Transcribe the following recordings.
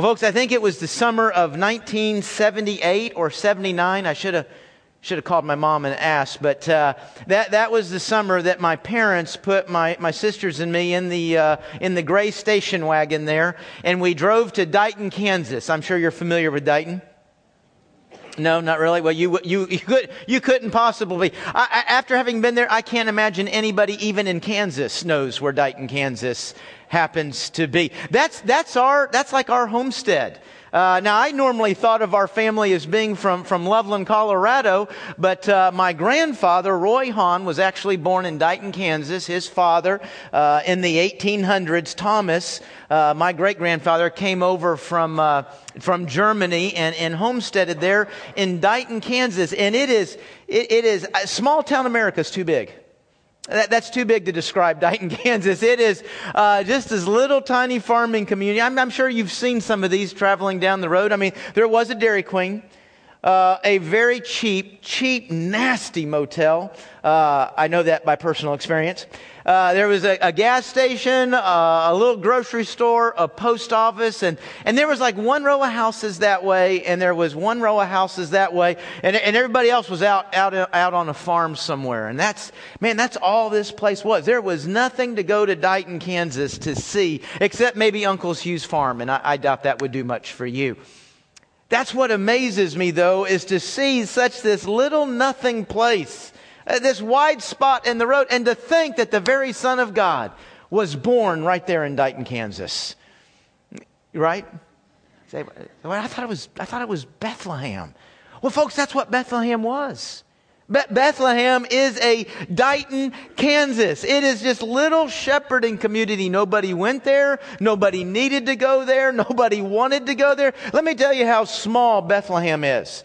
Well, folks, I think it was the summer of 1978 or 79. I should have should have called my mom and asked, but uh, that that was the summer that my parents put my, my sisters and me in the uh, in the gray station wagon there, and we drove to Dighton, Kansas. I'm sure you're familiar with Dighton. No, not really. Well, you you you, could, you couldn't possibly. I, I, after having been there, I can't imagine anybody even in Kansas knows where Dighton, Kansas happens to be. That's that's our that's like our homestead. Uh, now, I normally thought of our family as being from, from Loveland, Colorado, but uh, my grandfather, Roy Hahn, was actually born in Dighton, Kansas. His father, uh, in the 1800s, Thomas, uh, my great grandfather, came over from, uh, from Germany and, and homesteaded there in Dighton, Kansas. And it is, it, it is, uh, small town America is too big. That, that's too big to describe Dighton, Kansas. It is uh, just this little tiny farming community. I'm, I'm, sure you've seen some of these traveling down the road. I mean, there was a Dairy Queen, uh, a very cheap, cheap, nasty motel. Uh, I know that by personal experience. Uh, there was a, a gas station, uh, a little grocery store, a post office, and, and there was like one row of houses that way, and there was one row of houses that way, and, and everybody else was out, out, out on a farm somewhere. And that's, man, that's all this place was. There was nothing to go to Dighton, Kansas to see, except maybe Uncle's Hugh's Farm, and I, I doubt that would do much for you. That's what amazes me, though, is to see such this little nothing place Uh, this wide spot in the road, and to think that the very Son of God was born right there in Dighton, Kansas. Right? Say, I thought it was, I thought it was Bethlehem. Well, folks, that's what Bethlehem was. Bethlehem is a Dighton, Kansas. It is just little shepherding community. Nobody went there. Nobody needed to go there. Nobody wanted to go there. Let me tell you how small Bethlehem is.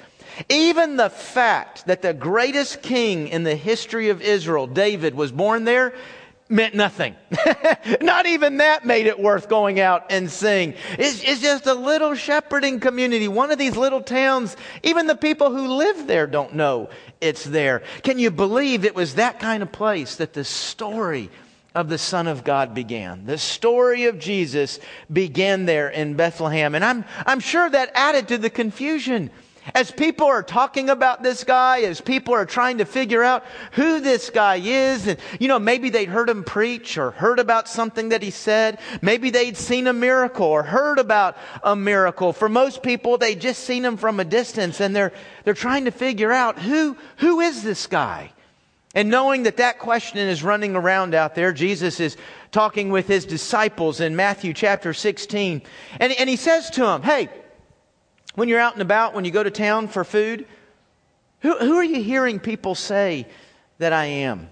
Even the fact that the greatest king in the history of Israel, David, was born there, meant nothing. Not even that made it worth going out and seeing. It's, it's, just a little shepherding community, one of these little towns. Even the people who live there don't know it's there. Can you believe it was that kind of place that the story of the Son of God began? The story of Jesus began there in Bethlehem. And I'm, I'm sure that added to the confusion. As people are talking about this guy, as people are trying to figure out who this guy is, and, you know, maybe they'd heard him preach or heard about something that he said. Maybe they'd seen a miracle or heard about a miracle. For most people, they'd just seen him from a distance and they're, they're trying to figure out who, who is this guy? And knowing that that question is running around out there, Jesus is talking with his disciples in Matthew chapter 16. And, and he says to them, Hey, when you're out and about, when you go to town for food, who, who are you hearing people say that I am?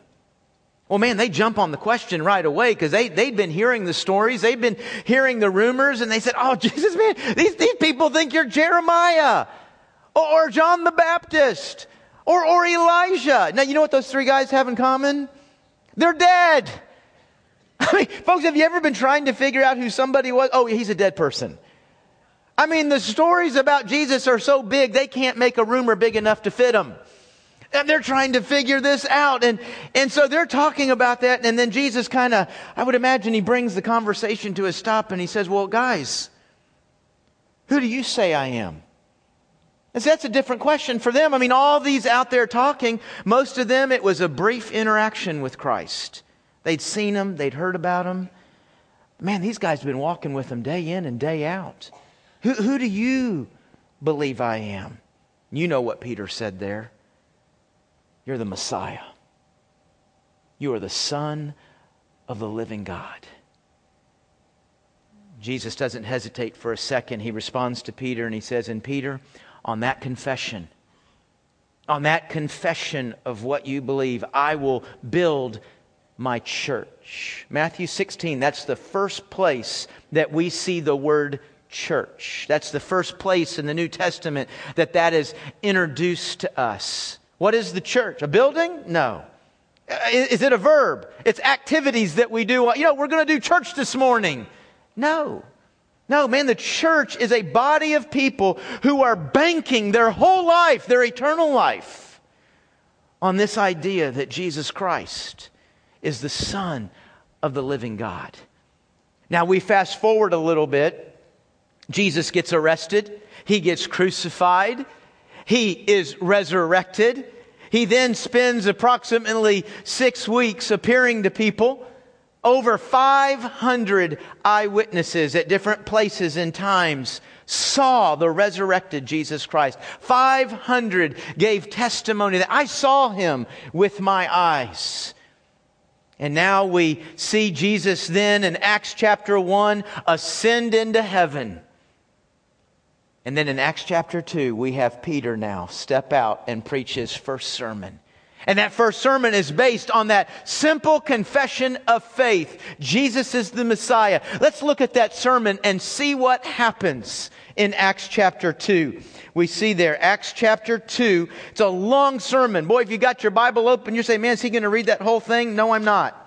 Well, man, they jump on the question right away because they, they'd been hearing the stories. They've been hearing the rumors and they said, Oh, Jesus, man, these, these people think you're Jeremiah or, or John the Baptist or, or Elijah. Now, you know what those three guys have in common? They're dead. I mean, folks, have you ever been trying to figure out who somebody was? Oh, he's a dead person. I mean, the stories about Jesus are so big, they can't make a rumor big enough to fit them. And they're trying to figure this out. And, and so they're talking about that. And then Jesus kind of, I would imagine he brings the conversation to a stop and he says, Well, guys, who do you say I am? And so that's a different question for them. I mean, all these out there talking, most of them, it was a brief interaction with Christ. They'd seen him, they'd heard about him. Man, these guys have been walking with him day in and day out. Who, who do you believe I am? You know what Peter said there. You're the Messiah. You are the Son of the living God. Jesus doesn't hesitate for a second. He responds to Peter and he says, And Peter, on that confession, on that confession of what you believe, I will build my church. Matthew 16, that's the first place that we see the word church. That's the first place in the New Testament that that is introduced to us. What is the church? A building? No. Uh, is it a verb? It's activities that we do. You know, we're going to do church this morning. No. No, man, the church is a body of people who are banking their whole life, their eternal life, on this idea that Jesus Christ is the Son of the living God. Now, we fast forward a little bit Jesus gets arrested, he gets crucified, he is resurrected. He then spends approximately six weeks appearing to people. Over 500 eyewitnesses at different places and times saw the resurrected Jesus Christ. 500 gave testimony that I saw him with my eyes. And now we see Jesus then in Acts chapter 1 ascend into heaven. And then in Acts chapter 2, we have Peter now step out and preach his first sermon. And that first sermon is based on that simple confession of faith. Jesus is the Messiah. Let's look at that sermon and see what happens in Acts chapter 2. We see there, Acts chapter 2. It's a long sermon. Boy, if you got your Bible open, you're saying, man, is he going to read that whole thing? No, I'm not.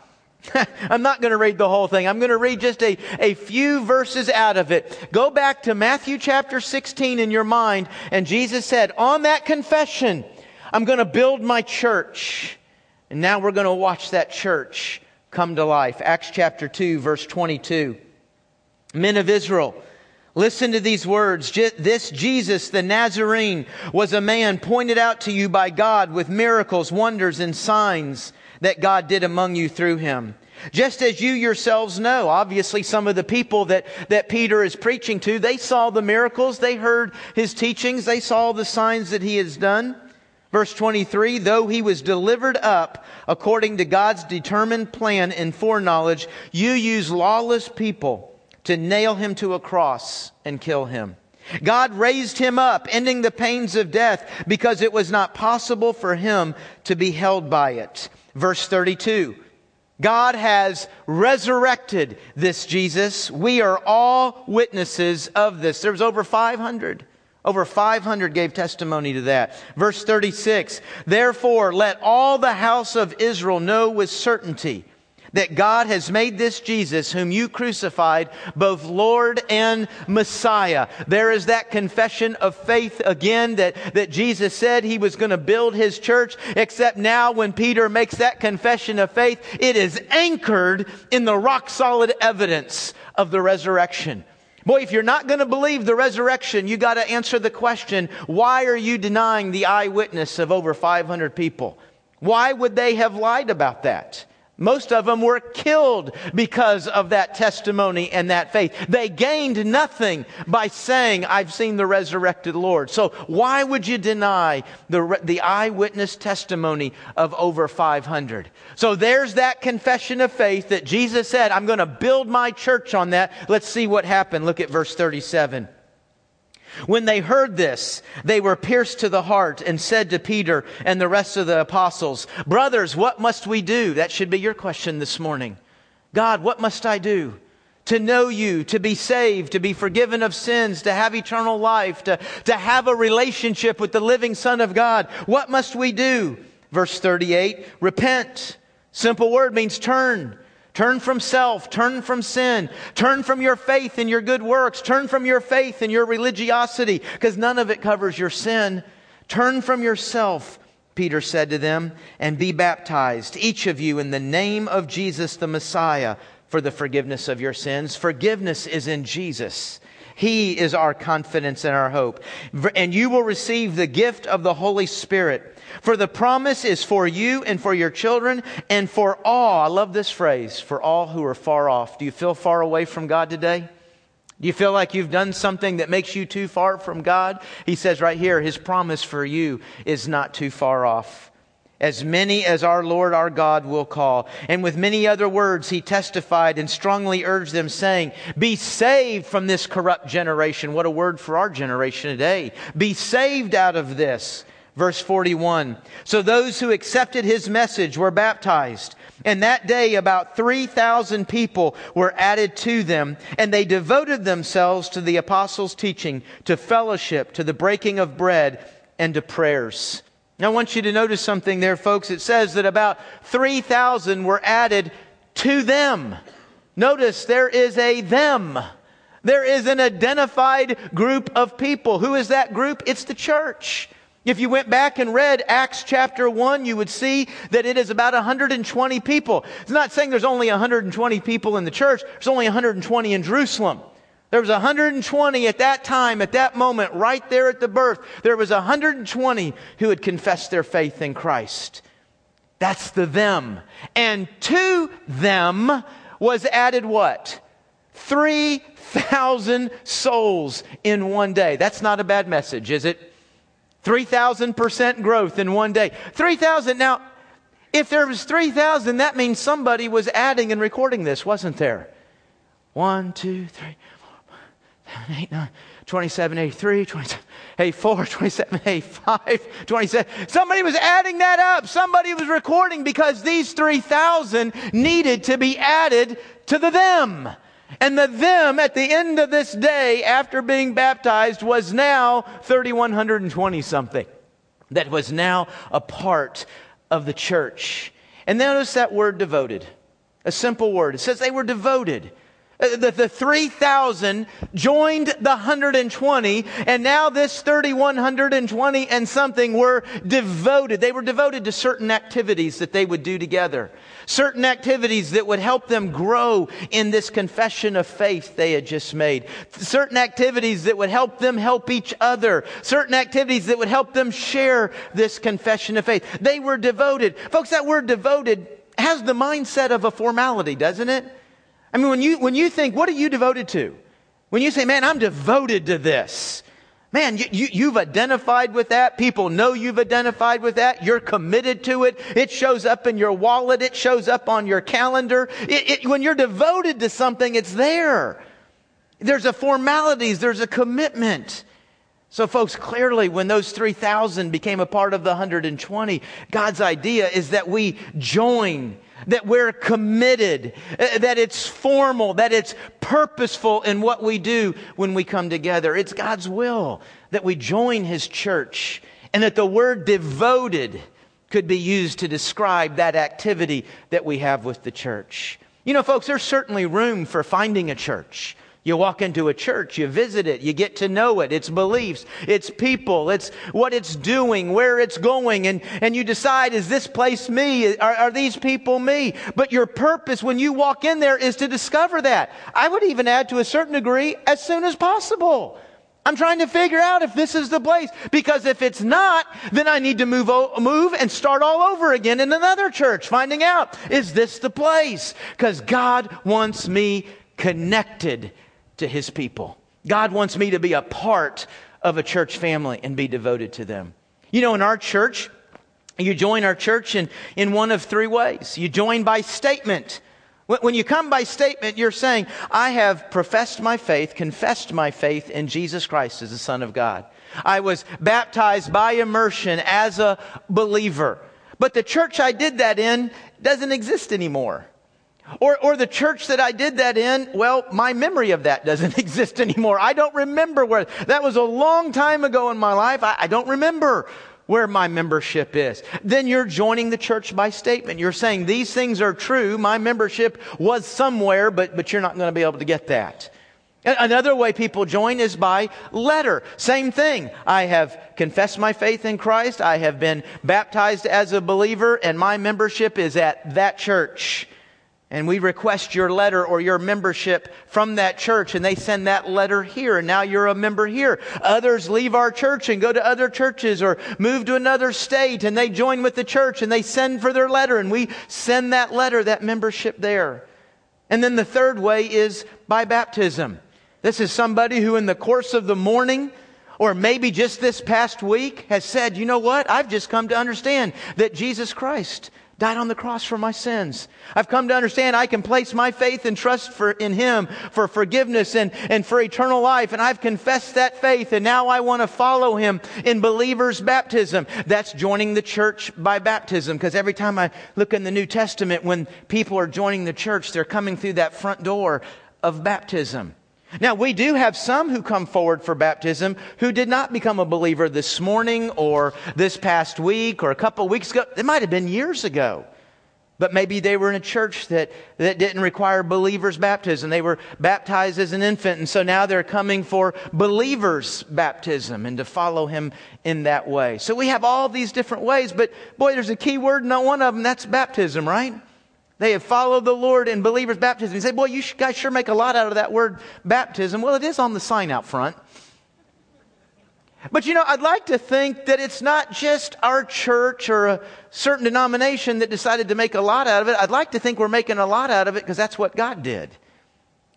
I'm not going to read the whole thing. I'm going to read just a, a few verses out of it. Go back to Matthew chapter 16 in your mind. And Jesus said, on that confession, I'm going to build my church. And now we're going to watch that church come to life. Acts chapter 2, verse 22. Men of Israel, listen to these words. This Jesus, the Nazarene, was a man pointed out to you by God with miracles, wonders, and signs that God did among you through him. Just as you yourselves know, obviously some of the people that, that Peter is preaching to, they saw the miracles, they heard his teachings, they saw the signs that he has done. Verse 23, though he was delivered up according to God's determined plan and foreknowledge, you use lawless people to nail him to a cross and kill him. God raised him up, ending the pains of death because it was not possible for him to be held by it. Verse 32. God has resurrected this Jesus. We are all witnesses of this. There's over 500. Over 500 gave testimony to that. Verse 36. Therefore, let all the house of Israel know with certainty that God has made this Jesus, whom you crucified, both Lord and Messiah. There is that confession of faith again that, that Jesus said he was going to build his church, except now when Peter makes that confession of faith, it is anchored in the rock solid evidence of the resurrection. Boy, if you're not going to believe the resurrection, you got to answer the question, why are you denying the eyewitness of over 500 people? Why would they have lied about that? Most of them were killed because of that testimony and that faith. They gained nothing by saying, I've seen the resurrected Lord. So why would you deny the, the eyewitness testimony of over 500? So there's that confession of faith that Jesus said, I'm going to build my church on that. Let's see what happened. Look at verse 37. When they heard this, they were pierced to the heart and said to Peter and the rest of the apostles, Brothers, what must we do? That should be your question this morning. God, what must I do? To know you, to be saved, to be forgiven of sins, to have eternal life, to, to have a relationship with the living Son of God. What must we do? Verse 38, repent. Simple word means turn. Turn from self. Turn from sin. Turn from your faith and your good works. Turn from your faith and your religiosity, because none of it covers your sin. Turn from yourself, Peter said to them, and be baptized, each of you, in the name of Jesus the Messiah, for the forgiveness of your sins. Forgiveness is in Jesus. He is our confidence and our hope. And you will receive the gift of the Holy Spirit. For the promise is for you and for your children and for all. I love this phrase for all who are far off. Do you feel far away from God today? Do you feel like you've done something that makes you too far from God? He says right here, His promise for you is not too far off. As many as our Lord our God will call. And with many other words, he testified and strongly urged them, saying, Be saved from this corrupt generation. What a word for our generation today. Be saved out of this. Verse 41. So those who accepted his message were baptized. And that day about 3,000 people were added to them, and they devoted themselves to the apostles' teaching, to fellowship, to the breaking of bread, and to prayers. Now I want you to notice something there, folks. It says that about 3,000 were added to them. Notice there is a them. There is an identified group of people. Who is that group? It's the church. If you went back and read Acts chapter 1, you would see that it is about 120 people. It's not saying there's only 120 people in the church, there's only 120 in Jerusalem. There was 120 at that time, at that moment, right there at the birth. There was 120 who had confessed their faith in Christ. That's the them. And to them was added what? 3,000 souls in one day. That's not a bad message, is it? 3,000% growth in one day. 3,000. Now, if there was 3,000, that means somebody was adding and recording this, wasn't there? One, two, three, four, seven, eight, nine, 27, 83, 27, 84, 27, 85, 27. Somebody was adding that up. Somebody was recording because these 3,000 needed to be added to the them. And the them at the end of this day after being baptized was now 3,120 something. That was now a part of the church. And notice that word devoted. A simple word. It says they were devoted. Uh, the, the 3,000 joined the 120, and now this 3,120 and something were devoted. They were devoted to certain activities that they would do together. Certain activities that would help them grow in this confession of faith they had just made. Certain activities that would help them help each other. Certain activities that would help them share this confession of faith. They were devoted. Folks, that word devoted has the mindset of a formality, doesn't it? I mean, when you, when you think, what are you devoted to? When you say, man, I'm devoted to this. Man, you, you, you've identified with that. People know you've identified with that. You're committed to it. It shows up in your wallet. It shows up on your calendar. It, it, when you're devoted to something, it's there. There's a formalities. There's a commitment. So, folks, clearly, when those 3,000 became a part of the 120, God's idea is that we join that we're committed, uh, that it's formal, that it's purposeful in what we do when we come together. It's God's will that we join His church and that the word devoted could be used to describe that activity that we have with the church. You know, folks, there's certainly room for finding a church. You walk into a church, you visit it, you get to know it, its beliefs, its people, it's what it's doing, where it's going, and, and you decide, is this place me? Are, are these people me? But your purpose when you walk in there is to discover that. I would even add to a certain degree, as soon as possible. I'm trying to figure out if this is the place. Because if it's not, then I need to move, move and start all over again in another church, finding out, is this the place? Because God wants me connected to his people. God wants me to be a part of a church family and be devoted to them. You know, in our church, you join our church in, in one of three ways. You join by statement. When you come by statement, you're saying, I have professed my faith, confessed my faith in Jesus Christ as the Son of God. I was baptized by immersion as a believer. But the church I did that in doesn't exist anymore. Or, or the church that I did that in, well, my memory of that doesn't exist anymore. I don't remember where, that was a long time ago in my life. I, I don't remember where my membership is. Then you're joining the church by statement. You're saying these things are true. My membership was somewhere, but, but you're not going to be able to get that. Another way people join is by letter. Same thing. I have confessed my faith in Christ. I have been baptized as a believer and my membership is at that church and we request your letter or your membership from that church and they send that letter here and now you're a member here. Others leave our church and go to other churches or move to another state and they join with the church and they send for their letter and we send that letter, that membership there. And then the third way is by baptism. This is somebody who in the course of the morning or maybe just this past week has said, you know what? I've just come to understand that Jesus Christ died on the cross for my sins. I've come to understand I can place my faith and trust for, in Him for forgiveness and, and for eternal life. And I've confessed that faith and now I want to follow Him in believer's baptism. That's joining the church by baptism because every time I look in the New Testament, when people are joining the church, they're coming through that front door of baptism. Now, we do have some who come forward for baptism who did not become a believer this morning or this past week or a couple weeks ago. It might have been years ago. But maybe they were in a church that, that didn't require believers' baptism. They were baptized as an infant, and so now they're coming for believers' baptism and to follow him in that way. So we have all these different ways, but boy, there's a key word in one of them, that's baptism, right? They have followed the Lord in believers' baptism. You say, boy, you guys sure make a lot out of that word baptism. Well, it is on the sign out front. But you know, I'd like to think that it's not just our church or a certain denomination that decided to make a lot out of it. I'd like to think we're making a lot out of it because that's what God did.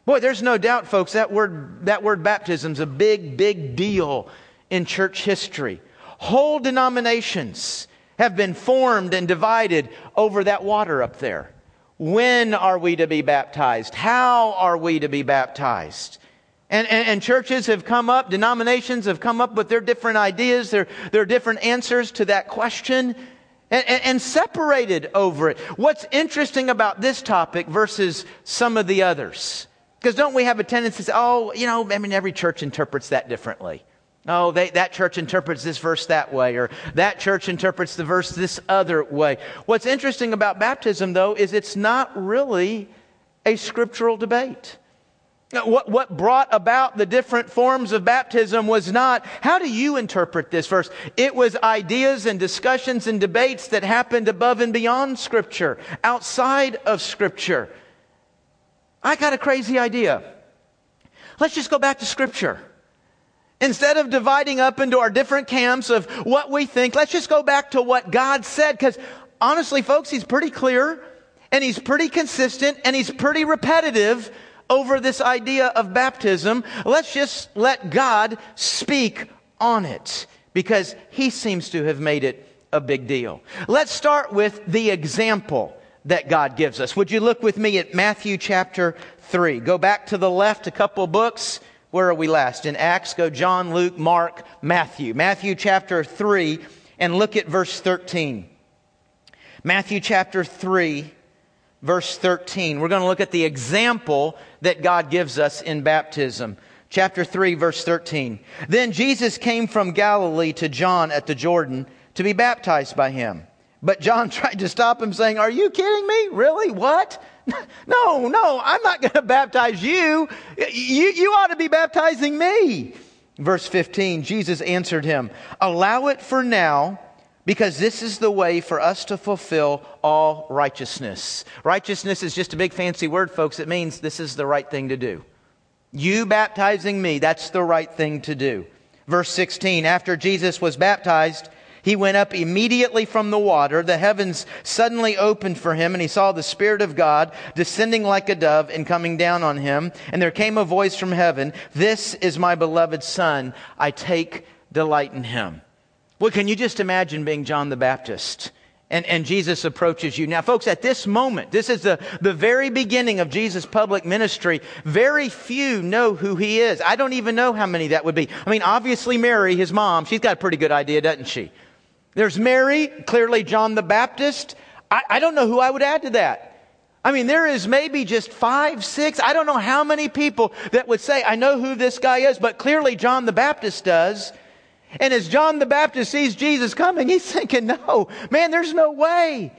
Boy, there's no doubt, folks, that word, that word baptism's a big, big deal in church history. Whole denominations have been formed and divided over that water up there. When are we to be baptized? How are we to be baptized? And, and, and, churches have come up, denominations have come up with their different ideas, their, their different answers to that question, and, and, and separated over it. What's interesting about this topic versus some of the others? Because don't we have a tendency to say, oh, you know, I mean, every church interprets that differently. Oh, they, that church interprets this verse that way, or that church interprets the verse this other way. What's interesting about baptism, though, is it's not really a scriptural debate. What, what brought about the different forms of baptism was not, how do you interpret this verse? It was ideas and discussions and debates that happened above and beyond Scripture, outside of Scripture. I got a crazy idea. Let's just go back to Scripture. Instead of dividing up into our different camps of what we think, let's just go back to what God said. Because honestly, folks, He's pretty clear and He's pretty consistent and He's pretty repetitive over this idea of baptism. Let's just let God speak on it because he seems to have made it a big deal. Let's start with the example that God gives us. Would you look with me at Matthew chapter 3? Go back to the left a couple books. Where are we last? In Acts, go John, Luke, Mark, Matthew. Matthew chapter 3, and look at verse 13. Matthew chapter 3, verse 13. We're going to look at the example that God gives us in baptism. Chapter 3, verse 13. Then Jesus came from Galilee to John at the Jordan to be baptized by him. But John tried to stop him, saying, Are you kidding me? Really? What? No, no, I'm not going to baptize you. you. You ought to be baptizing me. Verse 15 Jesus answered him, Allow it for now because this is the way for us to fulfill all righteousness. Righteousness is just a big fancy word, folks. It means this is the right thing to do. You baptizing me, that's the right thing to do. Verse 16 After Jesus was baptized, he went up immediately from the water. The heavens suddenly opened for him, and he saw the Spirit of God descending like a dove and coming down on him. And there came a voice from heaven This is my beloved Son. I take delight in him. Well, can you just imagine being John the Baptist? And, and Jesus approaches you. Now, folks, at this moment, this is the, the very beginning of Jesus' public ministry. Very few know who he is. I don't even know how many that would be. I mean, obviously, Mary, his mom, she's got a pretty good idea, doesn't she? There's Mary, clearly John the Baptist. I, I don't know who I would add to that. I mean, there is maybe just five, six, I don't know how many people that would say, I know who this guy is, but clearly John the Baptist does. And as John the Baptist sees Jesus coming, he's thinking, no, man, there's no way.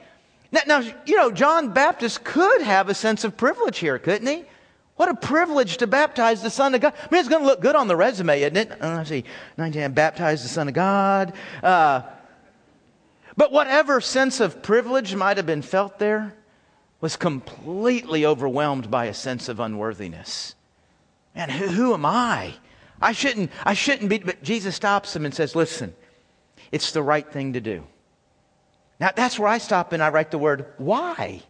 Now, now, you know, John Baptist could have a sense of privilege here, couldn't he? What a privilege to baptize the Son of God. I mean, it's going to look good on the resume, isn't it? Uh, let's see, 19, baptize the Son of God. Uh, but whatever sense of privilege might have been felt there was completely overwhelmed by a sense of unworthiness. Man, who, who am I? I shouldn't, I shouldn't be, but Jesus stops him and says, listen, it's the right thing to do. Now that's where I stop and I write the word, why?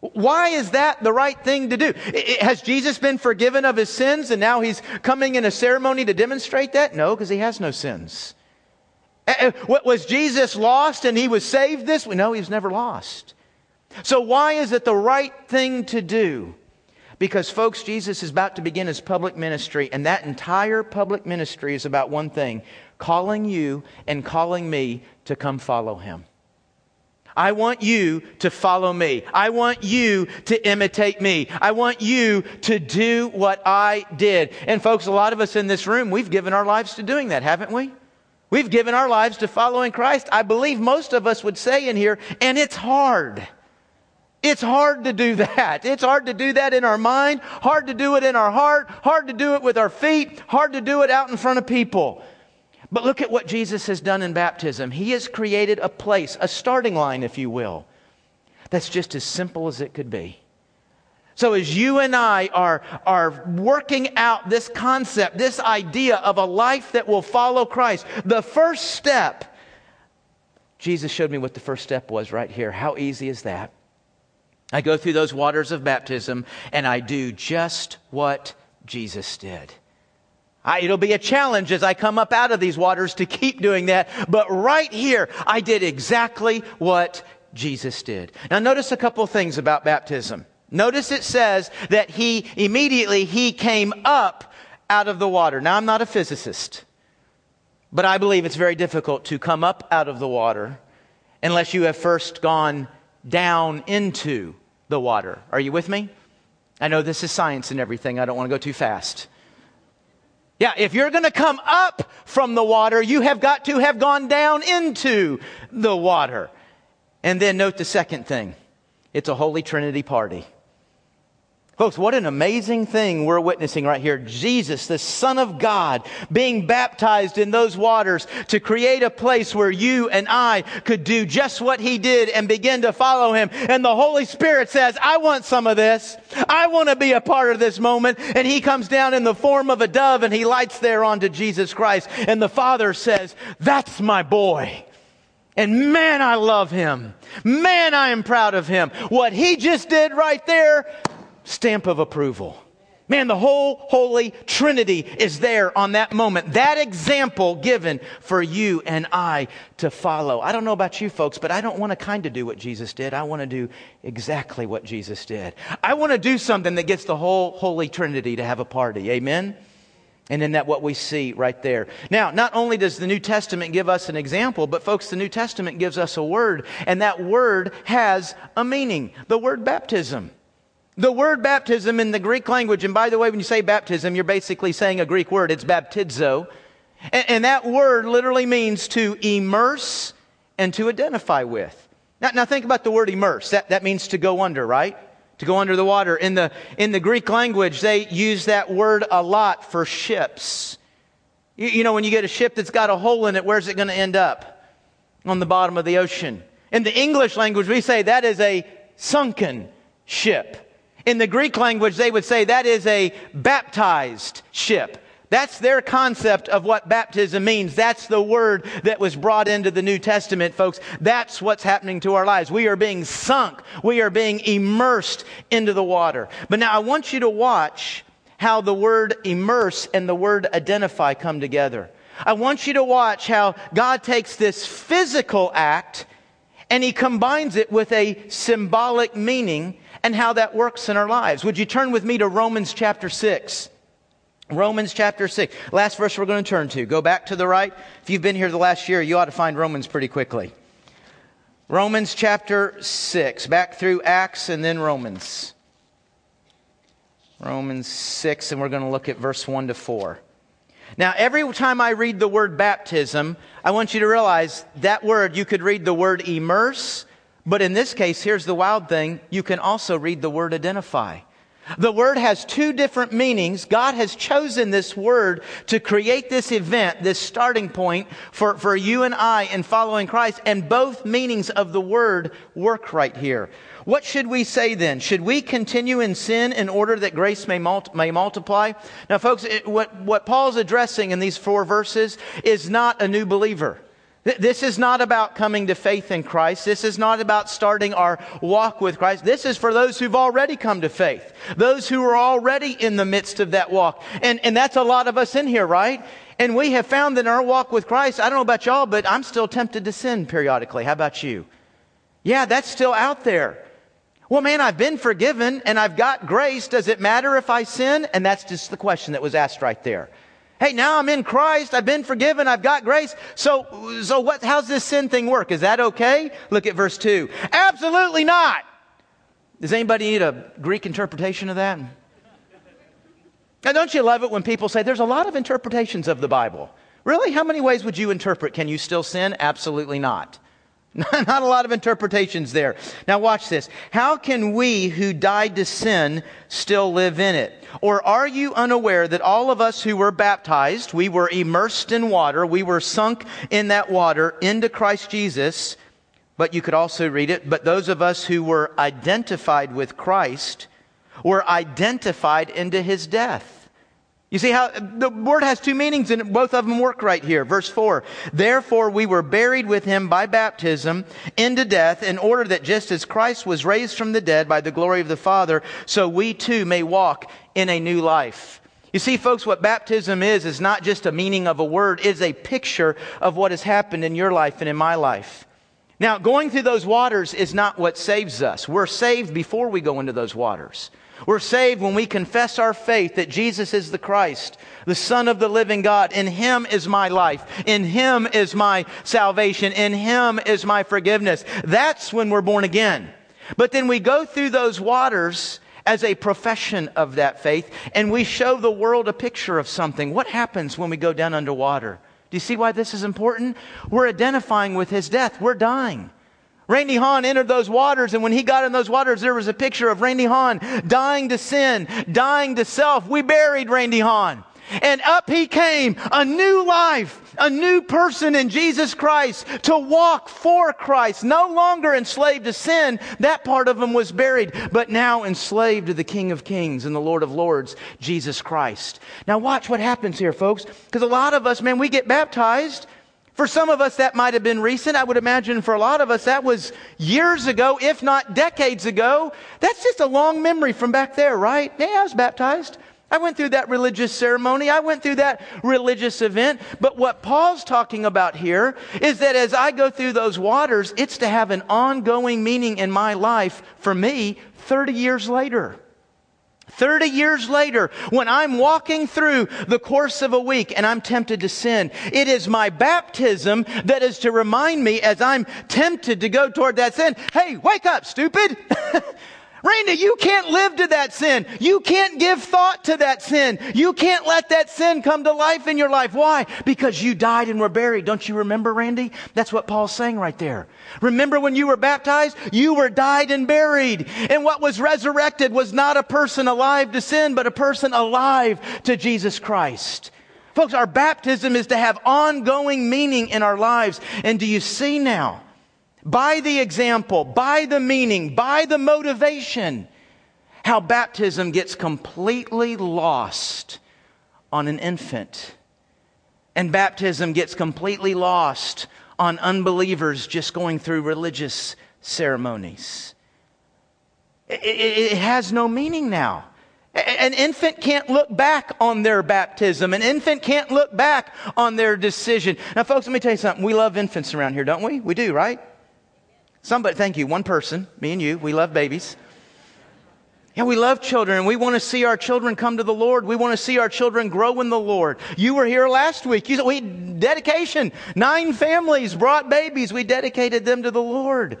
Why is that the right thing to do? Has Jesus been forgiven of his sins and now he's coming in a ceremony to demonstrate that? No, because he has no sins. Eh, eh, was Jesus lost and he was saved this? No, he was never lost. So why is it the right thing to do? Because, folks, Jesus is about to begin his public ministry, and that entire public ministry is about one thing calling you and calling me to come follow him. I want you to follow me. I want you to imitate me. I want you to do what I did. And, folks, a lot of us in this room, we've given our lives to doing that, haven't we? We've given our lives to following Christ. I believe most of us would say in here, and it's hard. It's hard to do that. It's hard to do that in our mind, hard to do it in our heart, hard to do it with our feet, hard to do it out in front of people. But look at what Jesus has done in baptism. He has created a place, a starting line, if you will. That's just as simple as it could be. So, as you and I are, are working out this concept, this idea of a life that will follow Christ, the first step, Jesus showed me what the first step was right here. How easy is that? I go through those waters of baptism and I do just what Jesus did. I, it'll be a challenge as I come up out of these waters to keep doing that. But right here, I did exactly what Jesus did. Now, notice a couple things about baptism. Notice it says that he immediately he came up out of the water. Now, I'm not a physicist, but I believe it's very difficult to come up out of the water unless you have first gone down into the water. Are you with me? I know this is science and everything. I don't want to go too fast. Yeah, if you're going to come up from the water, you have got to have gone down into the water. And then note the second thing it's a Holy Trinity party. Folks, what an amazing thing we're witnessing right here. Jesus, the Son of God, being baptized in those waters to create a place where you and I could do just what He did and begin to follow Him. And the Holy Spirit says, I want some of this. I want to be a part of this moment. And He comes down in the form of a dove and He lights there onto Jesus Christ. And the Father says, that's my boy. And man, I love him. Man, I am proud of him. What he just did right there, stamp of approval. Man, the whole Holy Trinity is there on that moment. That example given for you and I to follow. I don't know about you folks, but I don't want to kind of do what Jesus did. I want to do exactly what Jesus did. I want to do something that gets the whole Holy Trinity to have a party. Amen? And in that, what we see right there. Now, not only does the New Testament give us an example, but folks, the New Testament gives us a word, and that word has a meaning. The word baptism. The word baptism in the Greek language, and by the way, when you say baptism, you're basically saying a Greek word. It's baptizo. And, and that word literally means to immerse and to identify with. Now, now think about the word immerse. That, that means to go under, right? To go under the water. In the, in the Greek language, they use that word a lot for ships. You, you know, when you get a ship that's got a hole in it, where's it going to end up? On the bottom of the ocean. In the English language, we say that is a sunken ship. In the Greek language, they would say that is a baptized ship. That's their concept of what baptism means. That's the word that was brought into the New Testament, folks. That's what's happening to our lives. We are being sunk. We are being immersed into the water. But now I want you to watch how the word immerse and the word identify come together. I want you to watch how God takes this physical act and he combines it with a symbolic meaning and how that works in our lives. Would you turn with me to Romans chapter 6? Romans chapter 6. Last verse we're going to turn to. Go back to the right. If you've been here the last year, you ought to find Romans pretty quickly. Romans chapter 6. Back through Acts and then Romans. Romans 6, and we're going to look at verse 1 to 4. Now, every time I read the word baptism, I want you to realize that word, you could read the word immerse, but in this case, here's the wild thing you can also read the word identify. The word has two different meanings. God has chosen this word to create this event, this starting point for, for you and I in following Christ, and both meanings of the word work right here. What should we say then? Should we continue in sin in order that grace may, multi- may multiply? Now, folks, it, what, what Paul's addressing in these four verses is not a new believer. This is not about coming to faith in Christ. This is not about starting our walk with Christ. This is for those who've already come to faith. Those who are already in the midst of that walk. And, and that's a lot of us in here, right? And we have found that in our walk with Christ, I don't know about y'all, but I'm still tempted to sin periodically. How about you? Yeah, that's still out there. Well, man, I've been forgiven and I've got grace. Does it matter if I sin? And that's just the question that was asked right there. Hey, now I'm in Christ. I've been forgiven. I've got grace. So, so what, how's this sin thing work? Is that okay? Look at verse two. Absolutely not. Does anybody need a Greek interpretation of that? Now, don't you love it when people say there's a lot of interpretations of the Bible? Really? How many ways would you interpret? Can you still sin? Absolutely not. Not a lot of interpretations there. Now watch this. How can we who died to sin still live in it? Or are you unaware that all of us who were baptized, we were immersed in water, we were sunk in that water into Christ Jesus, but you could also read it, but those of us who were identified with Christ were identified into his death. You see how the word has two meanings and both of them work right here. Verse 4. Therefore we were buried with him by baptism into death in order that just as Christ was raised from the dead by the glory of the Father, so we too may walk in a new life. You see, folks, what baptism is, is not just a meaning of a word, it's a picture of what has happened in your life and in my life. Now, going through those waters is not what saves us. We're saved before we go into those waters. We're saved when we confess our faith that Jesus is the Christ, the Son of the living God. In Him is my life. In Him is my salvation. In Him is my forgiveness. That's when we're born again. But then we go through those waters as a profession of that faith and we show the world a picture of something. What happens when we go down underwater? Do you see why this is important? We're identifying with His death. We're dying. Randy Hahn entered those waters, and when he got in those waters, there was a picture of Randy Hahn dying to sin, dying to self. We buried Randy Hahn. And up he came, a new life, a new person in Jesus Christ to walk for Christ, no longer enslaved to sin. That part of him was buried, but now enslaved to the King of Kings and the Lord of Lords, Jesus Christ. Now watch what happens here, folks, because a lot of us, man, we get baptized for some of us, that might have been recent. I would imagine for a lot of us, that was years ago, if not decades ago. That's just a long memory from back there, right? Yeah, I was baptized. I went through that religious ceremony. I went through that religious event. But what Paul's talking about here is that as I go through those waters, it's to have an ongoing meaning in my life for me 30 years later. 30 years later, when I'm walking through the course of a week and I'm tempted to sin, it is my baptism that is to remind me as I'm tempted to go toward that sin, hey, wake up, stupid! Randy, you can't live to that sin. You can't give thought to that sin. You can't let that sin come to life in your life. Why? Because you died and were buried. Don't you remember, Randy? That's what Paul's saying right there. Remember when you were baptized? You were died and buried. And what was resurrected was not a person alive to sin, but a person alive to Jesus Christ. Folks, our baptism is to have ongoing meaning in our lives. And do you see now? By the example, by the meaning, by the motivation, how baptism gets completely lost on an infant. And baptism gets completely lost on unbelievers just going through religious ceremonies. It, it, it, has no meaning now. An infant can't look back on their baptism. An infant can't look back on their decision. Now, folks, let me tell you something. We love infants around here, don't we? We do, right? Somebody, thank you, one person, me and you, we love babies. Yeah, we love children and we want to see our children come to the Lord. We want to see our children grow in the Lord. You were here last week. You said we dedication. Nine families brought babies. We dedicated them to the Lord.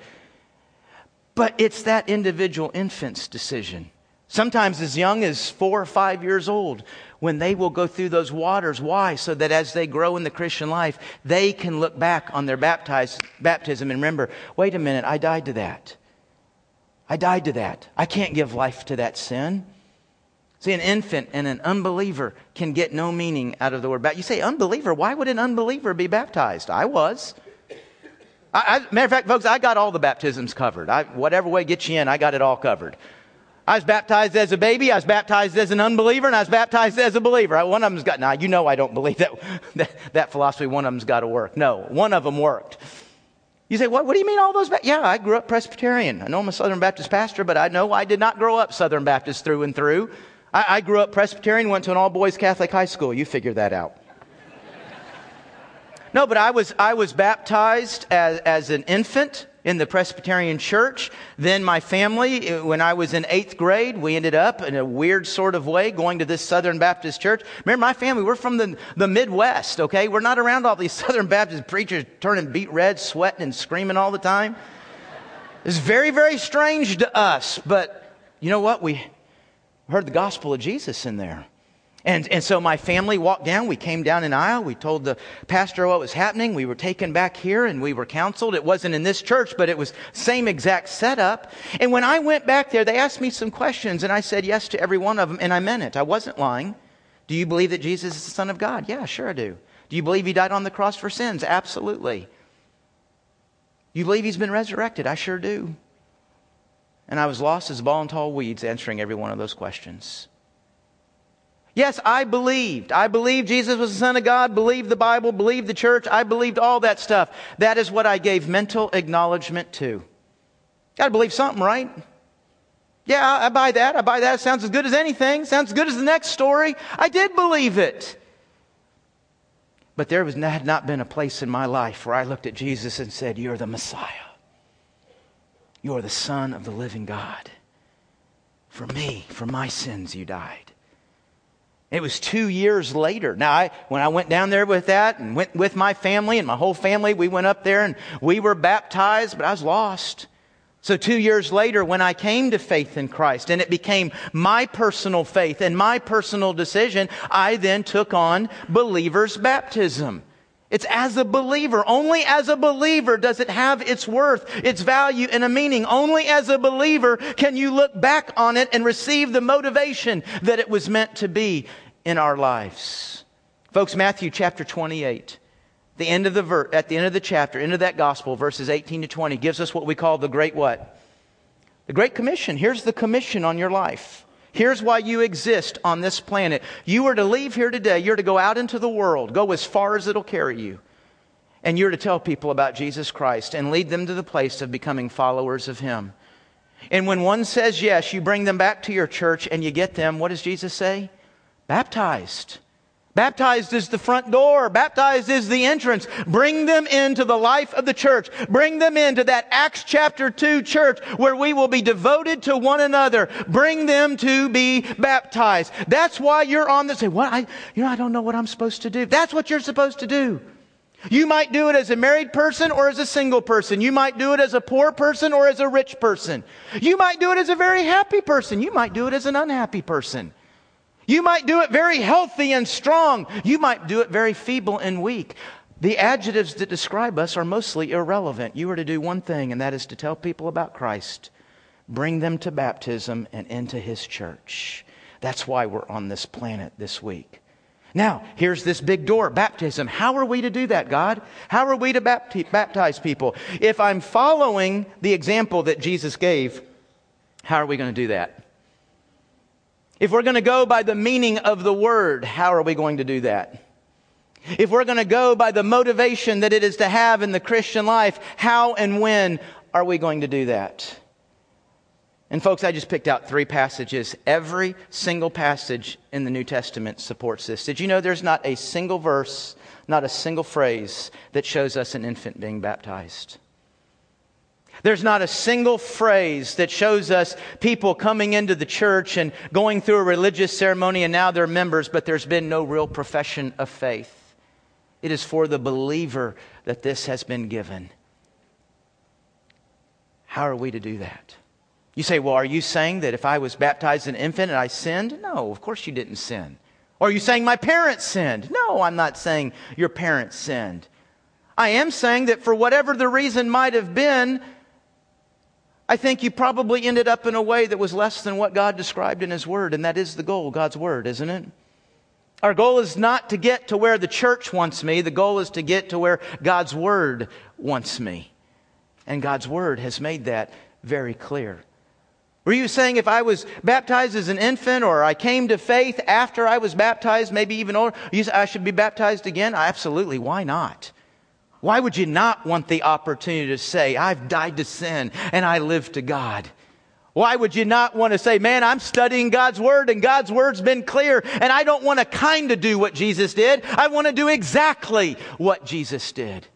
But it's that individual infant's decision. Sometimes as young as four or five years old, when they will go through those waters. Why? So that as they grow in the Christian life, they can look back on their baptized, baptism and remember, wait a minute, I died to that. I died to that. I can't give life to that sin. See, an infant and an unbeliever can get no meaning out of the word. You say, unbeliever? Why would an unbeliever be baptized? I was. I, I, matter of fact, folks, I got all the baptisms covered. I, whatever way gets you in, I got it all covered. I was baptized as a baby. I was baptized as an unbeliever, and I was baptized as a believer. One of them's got, now you know I don't believe that, that, that philosophy, one of them's got to work. No, one of them worked. You say, what, what do you mean all those? Ba-? Yeah, I grew up Presbyterian. I know I'm a Southern Baptist pastor, but I know I did not grow up Southern Baptist through and through. I, I grew up Presbyterian, went to an all boys Catholic high school. You figure that out. no, but I was, I was baptized as, as an infant in the Presbyterian church. Then my family, uh, when I was in eighth grade, we ended up in a weird sort of way going to this Southern Baptist church. Remember, my family, we're from the, the Midwest, okay? We're not around all these Southern Baptist preachers turning beet red, sweating and screaming all the time. It's very, very strange to us, but you know what? We heard the gospel of Jesus in there. And, and so my family walked down. We came down an aisle. We told the pastor what was happening. We were taken back here and we were counseled. It wasn't in this church, but it was same exact setup. And when I went back there, they asked me some questions and I said yes to every one of them and I meant it. I wasn't lying. Do you believe that Jesus is the Son of God? Yeah, sure I do. Do you believe he died on the cross for sins? Absolutely. You believe he's been resurrected? I sure do. And I was lost as a ball and tall weeds answering every one of those questions. Yes, I believed. I believed Jesus was the Son of God, believed the Bible, believed the church. I believed all that stuff. That is what I gave mental acknowledgement to. Got to believe something, right? Yeah, I buy that. I buy that. It sounds as good as anything. Sounds as good as the next story. I did believe it. But there was, had not been a place in my life where I looked at Jesus and said, You're the Messiah. You are the Son of the living God. For me, for my sins, you died. It was two years later. Now, I, when I went down there with that and went with my family and my whole family, we went up there and we were baptized, but I was lost. So, two years later, when I came to faith in Christ and it became my personal faith and my personal decision, I then took on believer's baptism. It's as a believer. Only as a believer does it have its worth, its value, and a meaning. Only as a believer can you look back on it and receive the motivation that it was meant to be in our lives. Folks, Matthew chapter 28, the end of the ver- at the end of the chapter, end of that gospel, verses 18 to 20, gives us what we call the great what? The Great Commission. Here's the commission on your life. Here's why you exist on this planet. You are to leave here today. You're to go out into the world, go as far as it'll carry you. And you're to tell people about Jesus Christ and lead them to the place of becoming followers of Him. And when one says yes, you bring them back to your church and you get them, what does Jesus say? Baptized. Baptized is the front door. Baptized is the entrance. Bring them into the life of the church. Bring them into that Acts chapter 2 church where we will be devoted to one another. Bring them to be baptized. That's why you're on this. Say, what? I, you know, I don't know what I'm supposed to do. That's what you're supposed to do. You might do it as a married person or as a single person. You might do it as a poor person or as a rich person. You might do it as a very happy person. You might do it as an unhappy person. You might do it very healthy and strong. You might do it very feeble and weak. The adjectives that describe us are mostly irrelevant. You are to do one thing, and that is to tell people about Christ, bring them to baptism and into His church. That's why we're on this planet this week. Now, here's this big door baptism. How are we to do that, God? How are we to baptize people? If I'm following the example that Jesus gave, how are we going to do that? If we're going to go by the meaning of the word, how are we going to do that? If we're going to go by the motivation that it is to have in the Christian life, how and when are we going to do that? And, folks, I just picked out three passages. Every single passage in the New Testament supports this. Did you know there's not a single verse, not a single phrase that shows us an infant being baptized? There's not a single phrase that shows us people coming into the church and going through a religious ceremony and now they're members, but there's been no real profession of faith. It is for the believer that this has been given. How are we to do that? You say, well, are you saying that if I was baptized an infant and I sinned? No, of course you didn't sin. Or are you saying my parents sinned? No, I'm not saying your parents sinned. I am saying that for whatever the reason might have been, I think you probably ended up in a way that was less than what God described in His Word, and that is the goal, God's Word, isn't it? Our goal is not to get to where the church wants me. The goal is to get to where God's Word wants me. And God's Word has made that very clear. Were you saying if I was baptized as an infant or I came to faith after I was baptized, maybe even older, I should be baptized again? Absolutely. Why not? Why would you not want the opportunity to say, I've died to sin and I live to God? Why would you not want to say, man, I'm studying God's Word and God's Word's been clear and I don't want to kind of do what Jesus did. I want to do exactly what Jesus did.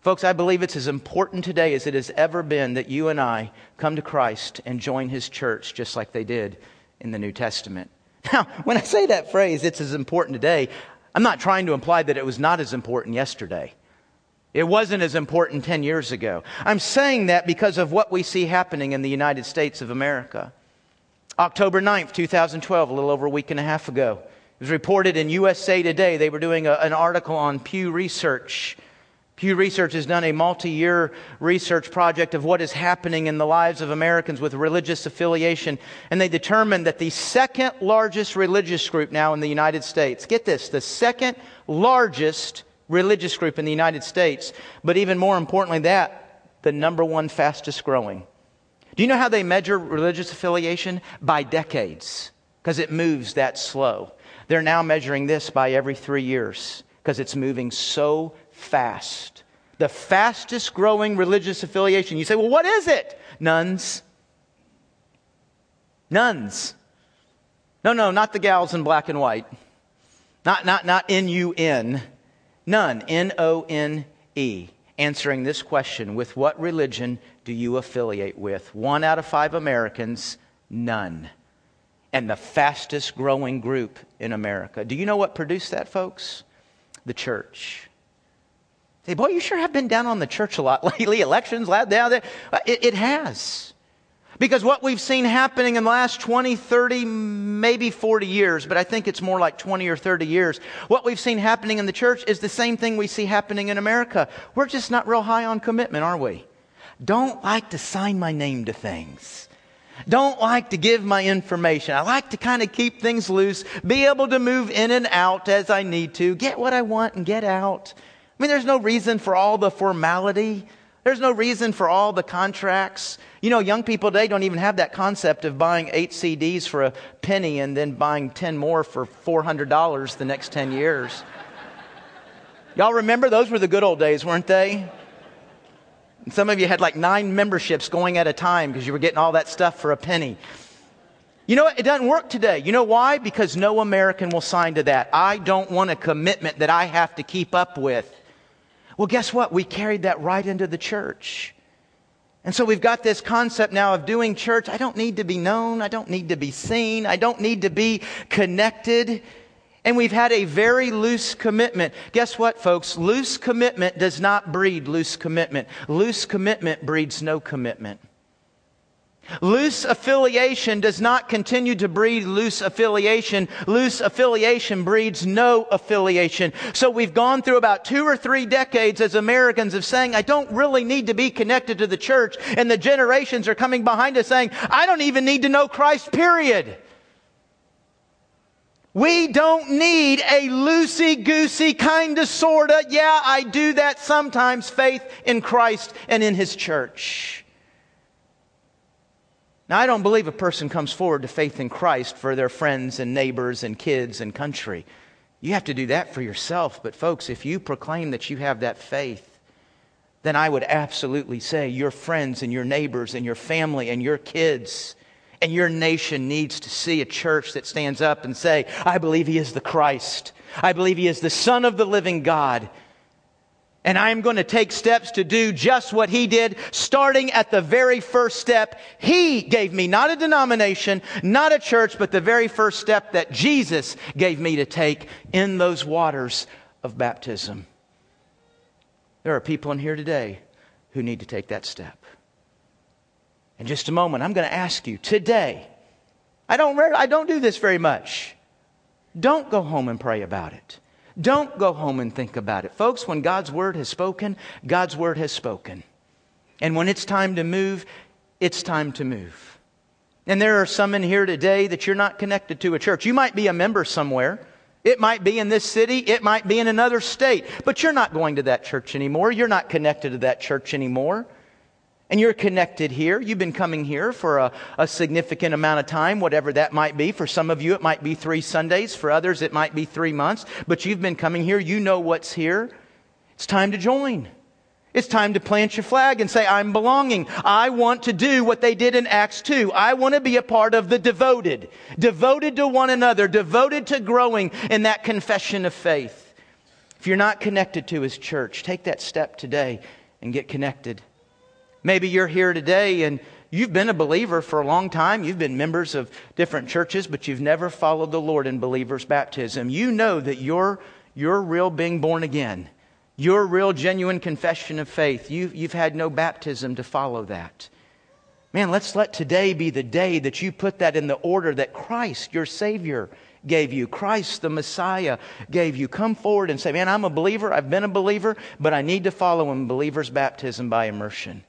Folks, I believe it's as important today as it has ever been that you and I come to Christ and join His church just like they did in the New Testament. Now, when I say that phrase, it's as important today, I'm not trying to imply that it was not as important yesterday. It wasn't as important 10 years ago. I'm saying that because of what we see happening in the United States of America. October 9th, 2012, a little over a week and a half ago, it was reported in USA Today. They were doing a, an article on Pew Research. Pew Research has done a multi year research project of what is happening in the lives of Americans with religious affiliation. And they determined that the second largest religious group now in the United States, get this, the second largest religious group in the United States, but even more importantly, that the number one fastest growing. Do you know how they measure religious affiliation? By decades, because it moves that slow. They're now measuring this by every three years because it's moving so fast. The fastest growing religious affiliation. You say, well, what is it? Nuns. Nuns. No, no, not the gals in black and white. Not, not, not N U N. None. N O N E. Answering this question with what religion do you affiliate with? One out of five Americans, none. And the fastest growing group in America. Do you know what produced that, folks? The church. Say, boy, you sure have been down on the church a lot lately. Elections, loud down there. Uh, it, it has. Because what we've seen happening in the last 20, 30, maybe 40 years, but I think it's more like 20 or 30 years, what we've seen happening in the church is the same thing we see happening in America. We're just not real high on commitment, are we? Don't like to sign my name to things. Don't like to give my information. I like to kind of keep things loose, be able to move in and out as I need to, get what I want and get out. I mean, there's no reason for all the formality. There's no reason for all the contracts. You know, young people today don't even have that concept of buying eight CDs for a penny and then buying 10 more for $400 the next 10 years. Y'all remember those were the good old days, weren't they? And some of you had like nine memberships going at a time because you were getting all that stuff for a penny. You know what? It doesn't work today. You know why? Because no American will sign to that. I don't want a commitment that I have to keep up with. Well, guess what? We carried that right into the church. And so we've got this concept now of doing church. I don't need to be known. I don't need to be seen. I don't need to be connected. And we've had a very loose commitment. Guess what, folks? Loose commitment does not breed loose commitment. Loose commitment breeds no commitment. Loose affiliation does not continue to breed loose affiliation. Loose affiliation breeds no affiliation. So we've gone through about two or three decades as Americans of saying, I don't really need to be connected to the church. And the generations are coming behind us saying, I don't even need to know Christ, period. We don't need a loosey goosey kind of sorta, yeah, I do that sometimes, faith in Christ and in His church. Now, I don't believe a person comes forward to faith in Christ for their friends and neighbors and kids and country. You have to do that for yourself. But, folks, if you proclaim that you have that faith, then I would absolutely say your friends and your neighbors and your family and your kids and your nation needs to see a church that stands up and say, I believe he is the Christ. I believe he is the Son of the living God. And I'm going to take steps to do just what he did, starting at the very first step. He gave me not a denomination, not a church, but the very first step that Jesus gave me to take in those waters of baptism. There are people in here today who need to take that step. In just a moment, I'm going to ask you today. I don't, I don't do this very much. Don't go home and pray about it. Don't go home and think about it. Folks, when God's word has spoken, God's word has spoken. And when it's time to move, it's time to move. And there are some in here today that you're not connected to a church. You might be a member somewhere. It might be in this city. It might be in another state. But you're not going to that church anymore. You're not connected to that church anymore and you're connected here. You've been coming here for a, a, significant amount of time, whatever that might be. For some of you, it might be three Sundays. For others, it might be three months. But you've been coming here. You know what's here. It's time to join. It's time to plant your flag and say, I'm belonging. I want to do what they did in Acts 2. I want to be a part of the devoted, devoted to one another, devoted to growing in that confession of faith. If you're not connected to his church, take that step today and get connected. Maybe you're here today and you've been a believer for a long time. You've been members of different churches, but you've never followed the Lord in believer's baptism. You know that your, your real being born again, your real genuine confession of faith, you, you've had no baptism to follow that. Man, let's let today be the day that you put that in the order that Christ, your Savior, gave you. Christ, the Messiah, gave you. Come forward and say, Man, I'm a believer. I've been a believer, but I need to follow in believer's baptism by immersion.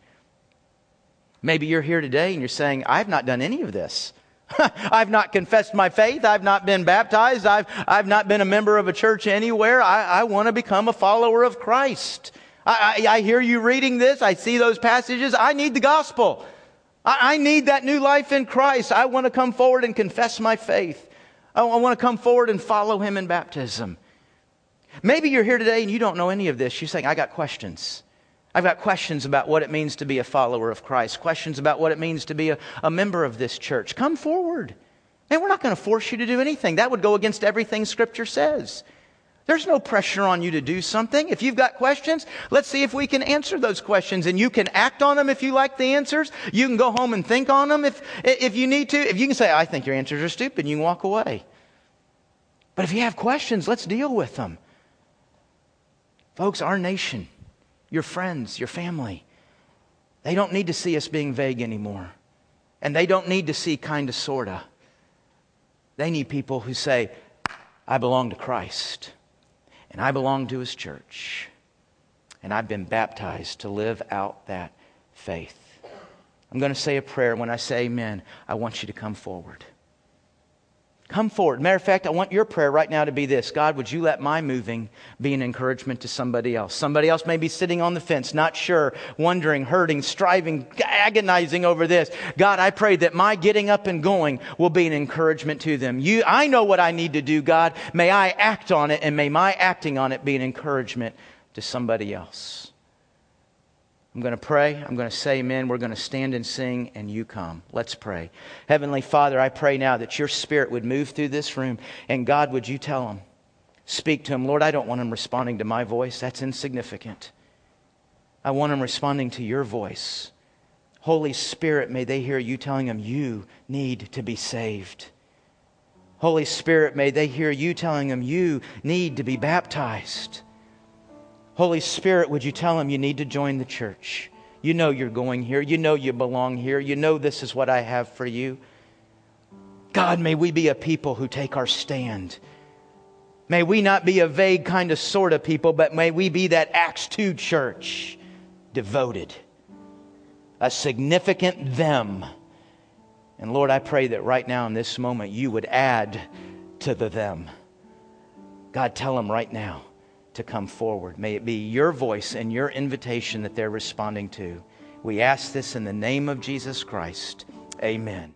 Maybe you're here today and you're saying, I've not done any of this. I've not confessed my faith. I've not been baptized. I've, I've not been a member of a church anywhere. I, I want to become a follower of Christ. I, I, I hear you reading this. I see those passages. I need the gospel. I, I need that new life in Christ. I want to come forward and confess my faith. I, I want to come forward and follow him in baptism. Maybe you're here today and you don't know any of this. You're saying, I got questions. I've got questions about what it means to be a follower of Christ, questions about what it means to be a, a member of this church. Come forward. And we're not going to force you to do anything. That would go against everything Scripture says. There's no pressure on you to do something. If you've got questions, let's see if we can answer those questions. And you can act on them if you like the answers. You can go home and think on them if, if you need to. If you can say, I think your answers are stupid, you can walk away. But if you have questions, let's deal with them. Folks, our nation your friends, your family. They don't need to see us being vague anymore. And they don't need to see kind of, sort of. They need people who say, I belong to Christ, and I belong to His church, and I've been baptized to live out that faith. I'm going to say a prayer. When I say amen, I want you to come forward. Come forward. Matter of fact, I want your prayer right now to be this God, would you let my moving be an encouragement to somebody else? Somebody else may be sitting on the fence, not sure, wondering, hurting, striving, agonizing over this. God, I pray that my getting up and going will be an encouragement to them. You, I know what I need to do, God. May I act on it, and may my acting on it be an encouragement to somebody else. I'm going to pray. I'm going to say amen. We're going to stand and sing, and you come. Let's pray. Heavenly Father, I pray now that your spirit would move through this room, and God, would you tell them? Speak to them. Lord, I don't want them responding to my voice. That's insignificant. I want them responding to your voice. Holy Spirit, may they hear you telling them you need to be saved. Holy Spirit, may they hear you telling them you need to be baptized. Holy Spirit, would you tell him you need to join the church? You know you're going here. You know you belong here. You know this is what I have for you. God, may we be a people who take our stand. May we not be a vague kind of sort of people, but may we be that Acts 2 church, devoted, a significant them. And Lord, I pray that right now in this moment you would add to the them. God, tell them right now to come forward. May it be your voice and your invitation that they're responding to. We ask this in the name of Jesus Christ. Amen.